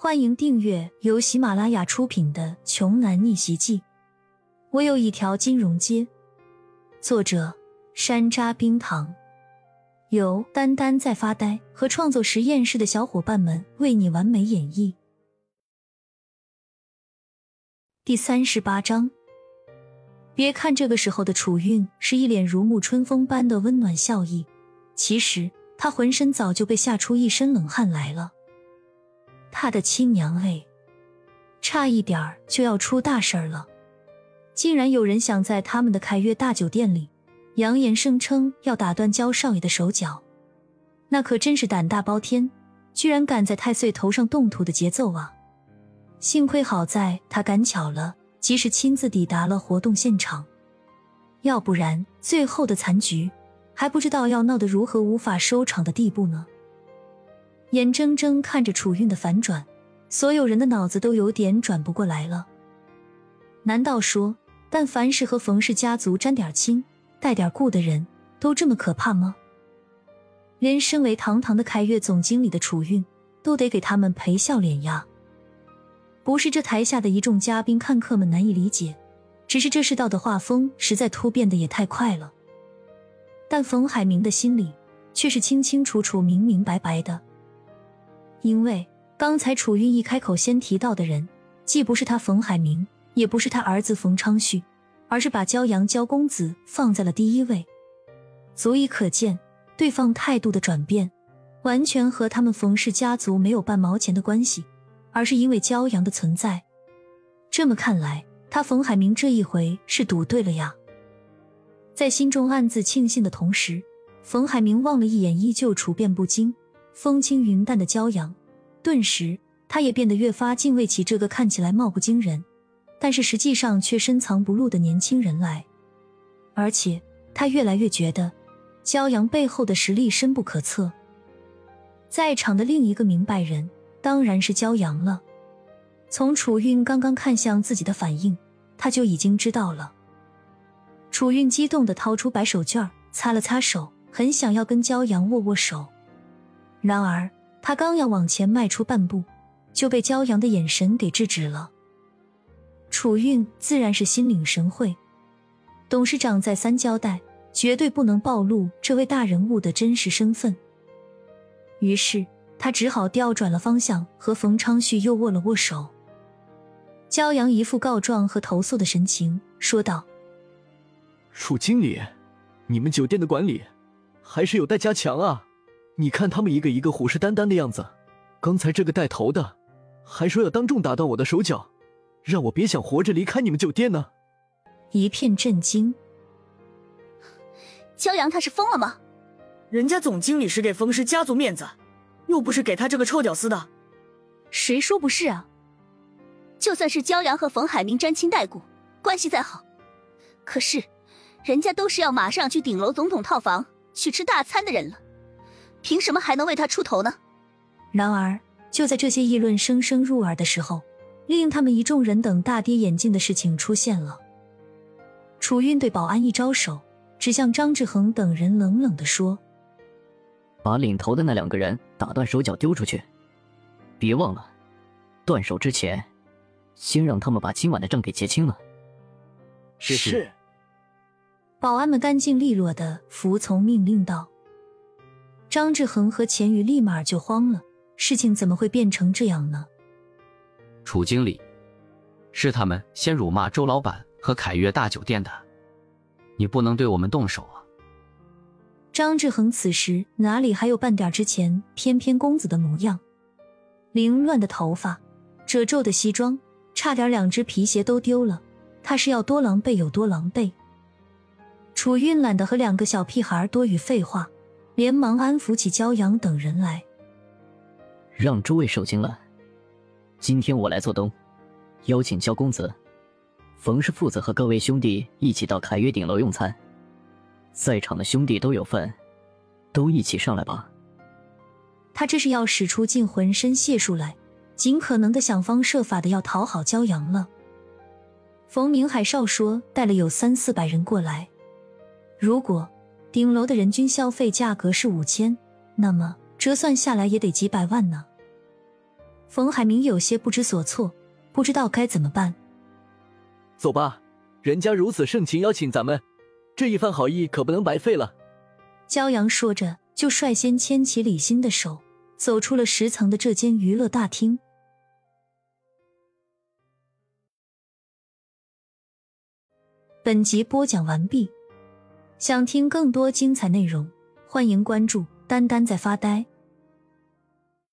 欢迎订阅由喜马拉雅出品的《穷男逆袭记》。我有一条金融街。作者：山楂冰糖，由丹丹在发呆和创作实验室的小伙伴们为你完美演绎。第三十八章。别看这个时候的楚韵是一脸如沐春风般的温暖笑意，其实她浑身早就被吓出一身冷汗来了。他的亲娘哎，差一点儿就要出大事儿了！竟然有人想在他们的凯悦大酒店里扬言声称要打断焦少爷的手脚，那可真是胆大包天，居然敢在太岁头上动土的节奏啊！幸亏好在他赶巧了，及时亲自抵达了活动现场，要不然最后的残局还不知道要闹得如何无法收场的地步呢。眼睁睁看着楚韵的反转，所有人的脑子都有点转不过来了。难道说，但凡是和冯氏家族沾点亲、带点故的人都这么可怕吗？连身为堂堂的凯越总经理的楚韵，都得给他们赔笑脸呀！不是这台下的一众嘉宾看客们难以理解，只是这世道的画风实在突变的也太快了。但冯海明的心里却是清清楚楚、明明白白的。因为刚才楚韵一开口先提到的人，既不是他冯海明，也不是他儿子冯昌旭，而是把焦阳焦公子放在了第一位，足以可见对方态度的转变，完全和他们冯氏家族没有半毛钱的关系，而是因为焦阳的存在。这么看来，他冯海明这一回是赌对了呀。在心中暗自庆幸的同时，冯海明望了一眼依旧处变不惊。风轻云淡的骄阳，顿时他也变得越发敬畏起这个看起来貌不惊人，但是实际上却深藏不露的年轻人来。而且他越来越觉得，骄阳背后的实力深不可测。在场的另一个明白人当然是骄阳了。从楚韵刚刚看向自己的反应，他就已经知道了。楚韵激动的掏出白手绢擦了擦手，很想要跟骄阳握握手。然而，他刚要往前迈出半步，就被骄阳的眼神给制止了。楚韵自然是心领神会，董事长再三交代，绝对不能暴露这位大人物的真实身份。于是，他只好调转了方向，和冯昌旭又握了握手。骄阳一副告状和投诉的神情，说道：“楚经理，你们酒店的管理还是有待加强啊。”你看他们一个一个虎视眈眈的样子，刚才这个带头的还说要当众打断我的手脚，让我别想活着离开你们酒店呢。一片震惊。骄阳他是疯了吗？人家总经理是给冯氏家族面子，又不是给他这个臭屌丝的。谁说不是啊？就算是骄阳和冯海明沾亲带故，关系再好，可是人家都是要马上去顶楼总统套房去吃大餐的人了。凭什么还能为他出头呢？然而，就在这些议论声声入耳的时候，令他们一众人等大跌眼镜的事情出现了。楚韵对保安一招手，指向张志恒等人，冷冷的说：“把领头的那两个人打断手脚丢出去，别忘了，断手之前，先让他们把今晚的账给结清了。”是。保安们干净利落的服从命令道。张志恒和钱宇立马就慌了，事情怎么会变成这样呢？楚经理，是他们先辱骂周老板和凯悦大酒店的，你不能对我们动手啊！张志恒此时哪里还有半点之前翩翩公子的模样？凌乱的头发，褶皱的西装，差点两只皮鞋都丢了，他是要多狼狈有多狼狈。楚韵懒得和两个小屁孩多余废话。连忙安抚起骄阳等人来，让诸位受惊了。今天我来做东，邀请焦公子、冯氏父子和各位兄弟一起到凯悦顶楼用餐。在场的兄弟都有份，都一起上来吧。他这是要使出尽浑身解数来，尽可能的想方设法的要讨好骄阳了。冯明海少说带了有三四百人过来，如果。顶楼的人均消费价格是五千，那么折算下来也得几百万呢。冯海明有些不知所措，不知道该怎么办。走吧，人家如此盛情邀请咱们，这一番好意可不能白费了。骄阳说着，就率先牵起李欣的手，走出了十层的这间娱乐大厅。本集播讲完毕，想听更多精彩内容，欢迎关注“丹丹在发呆”。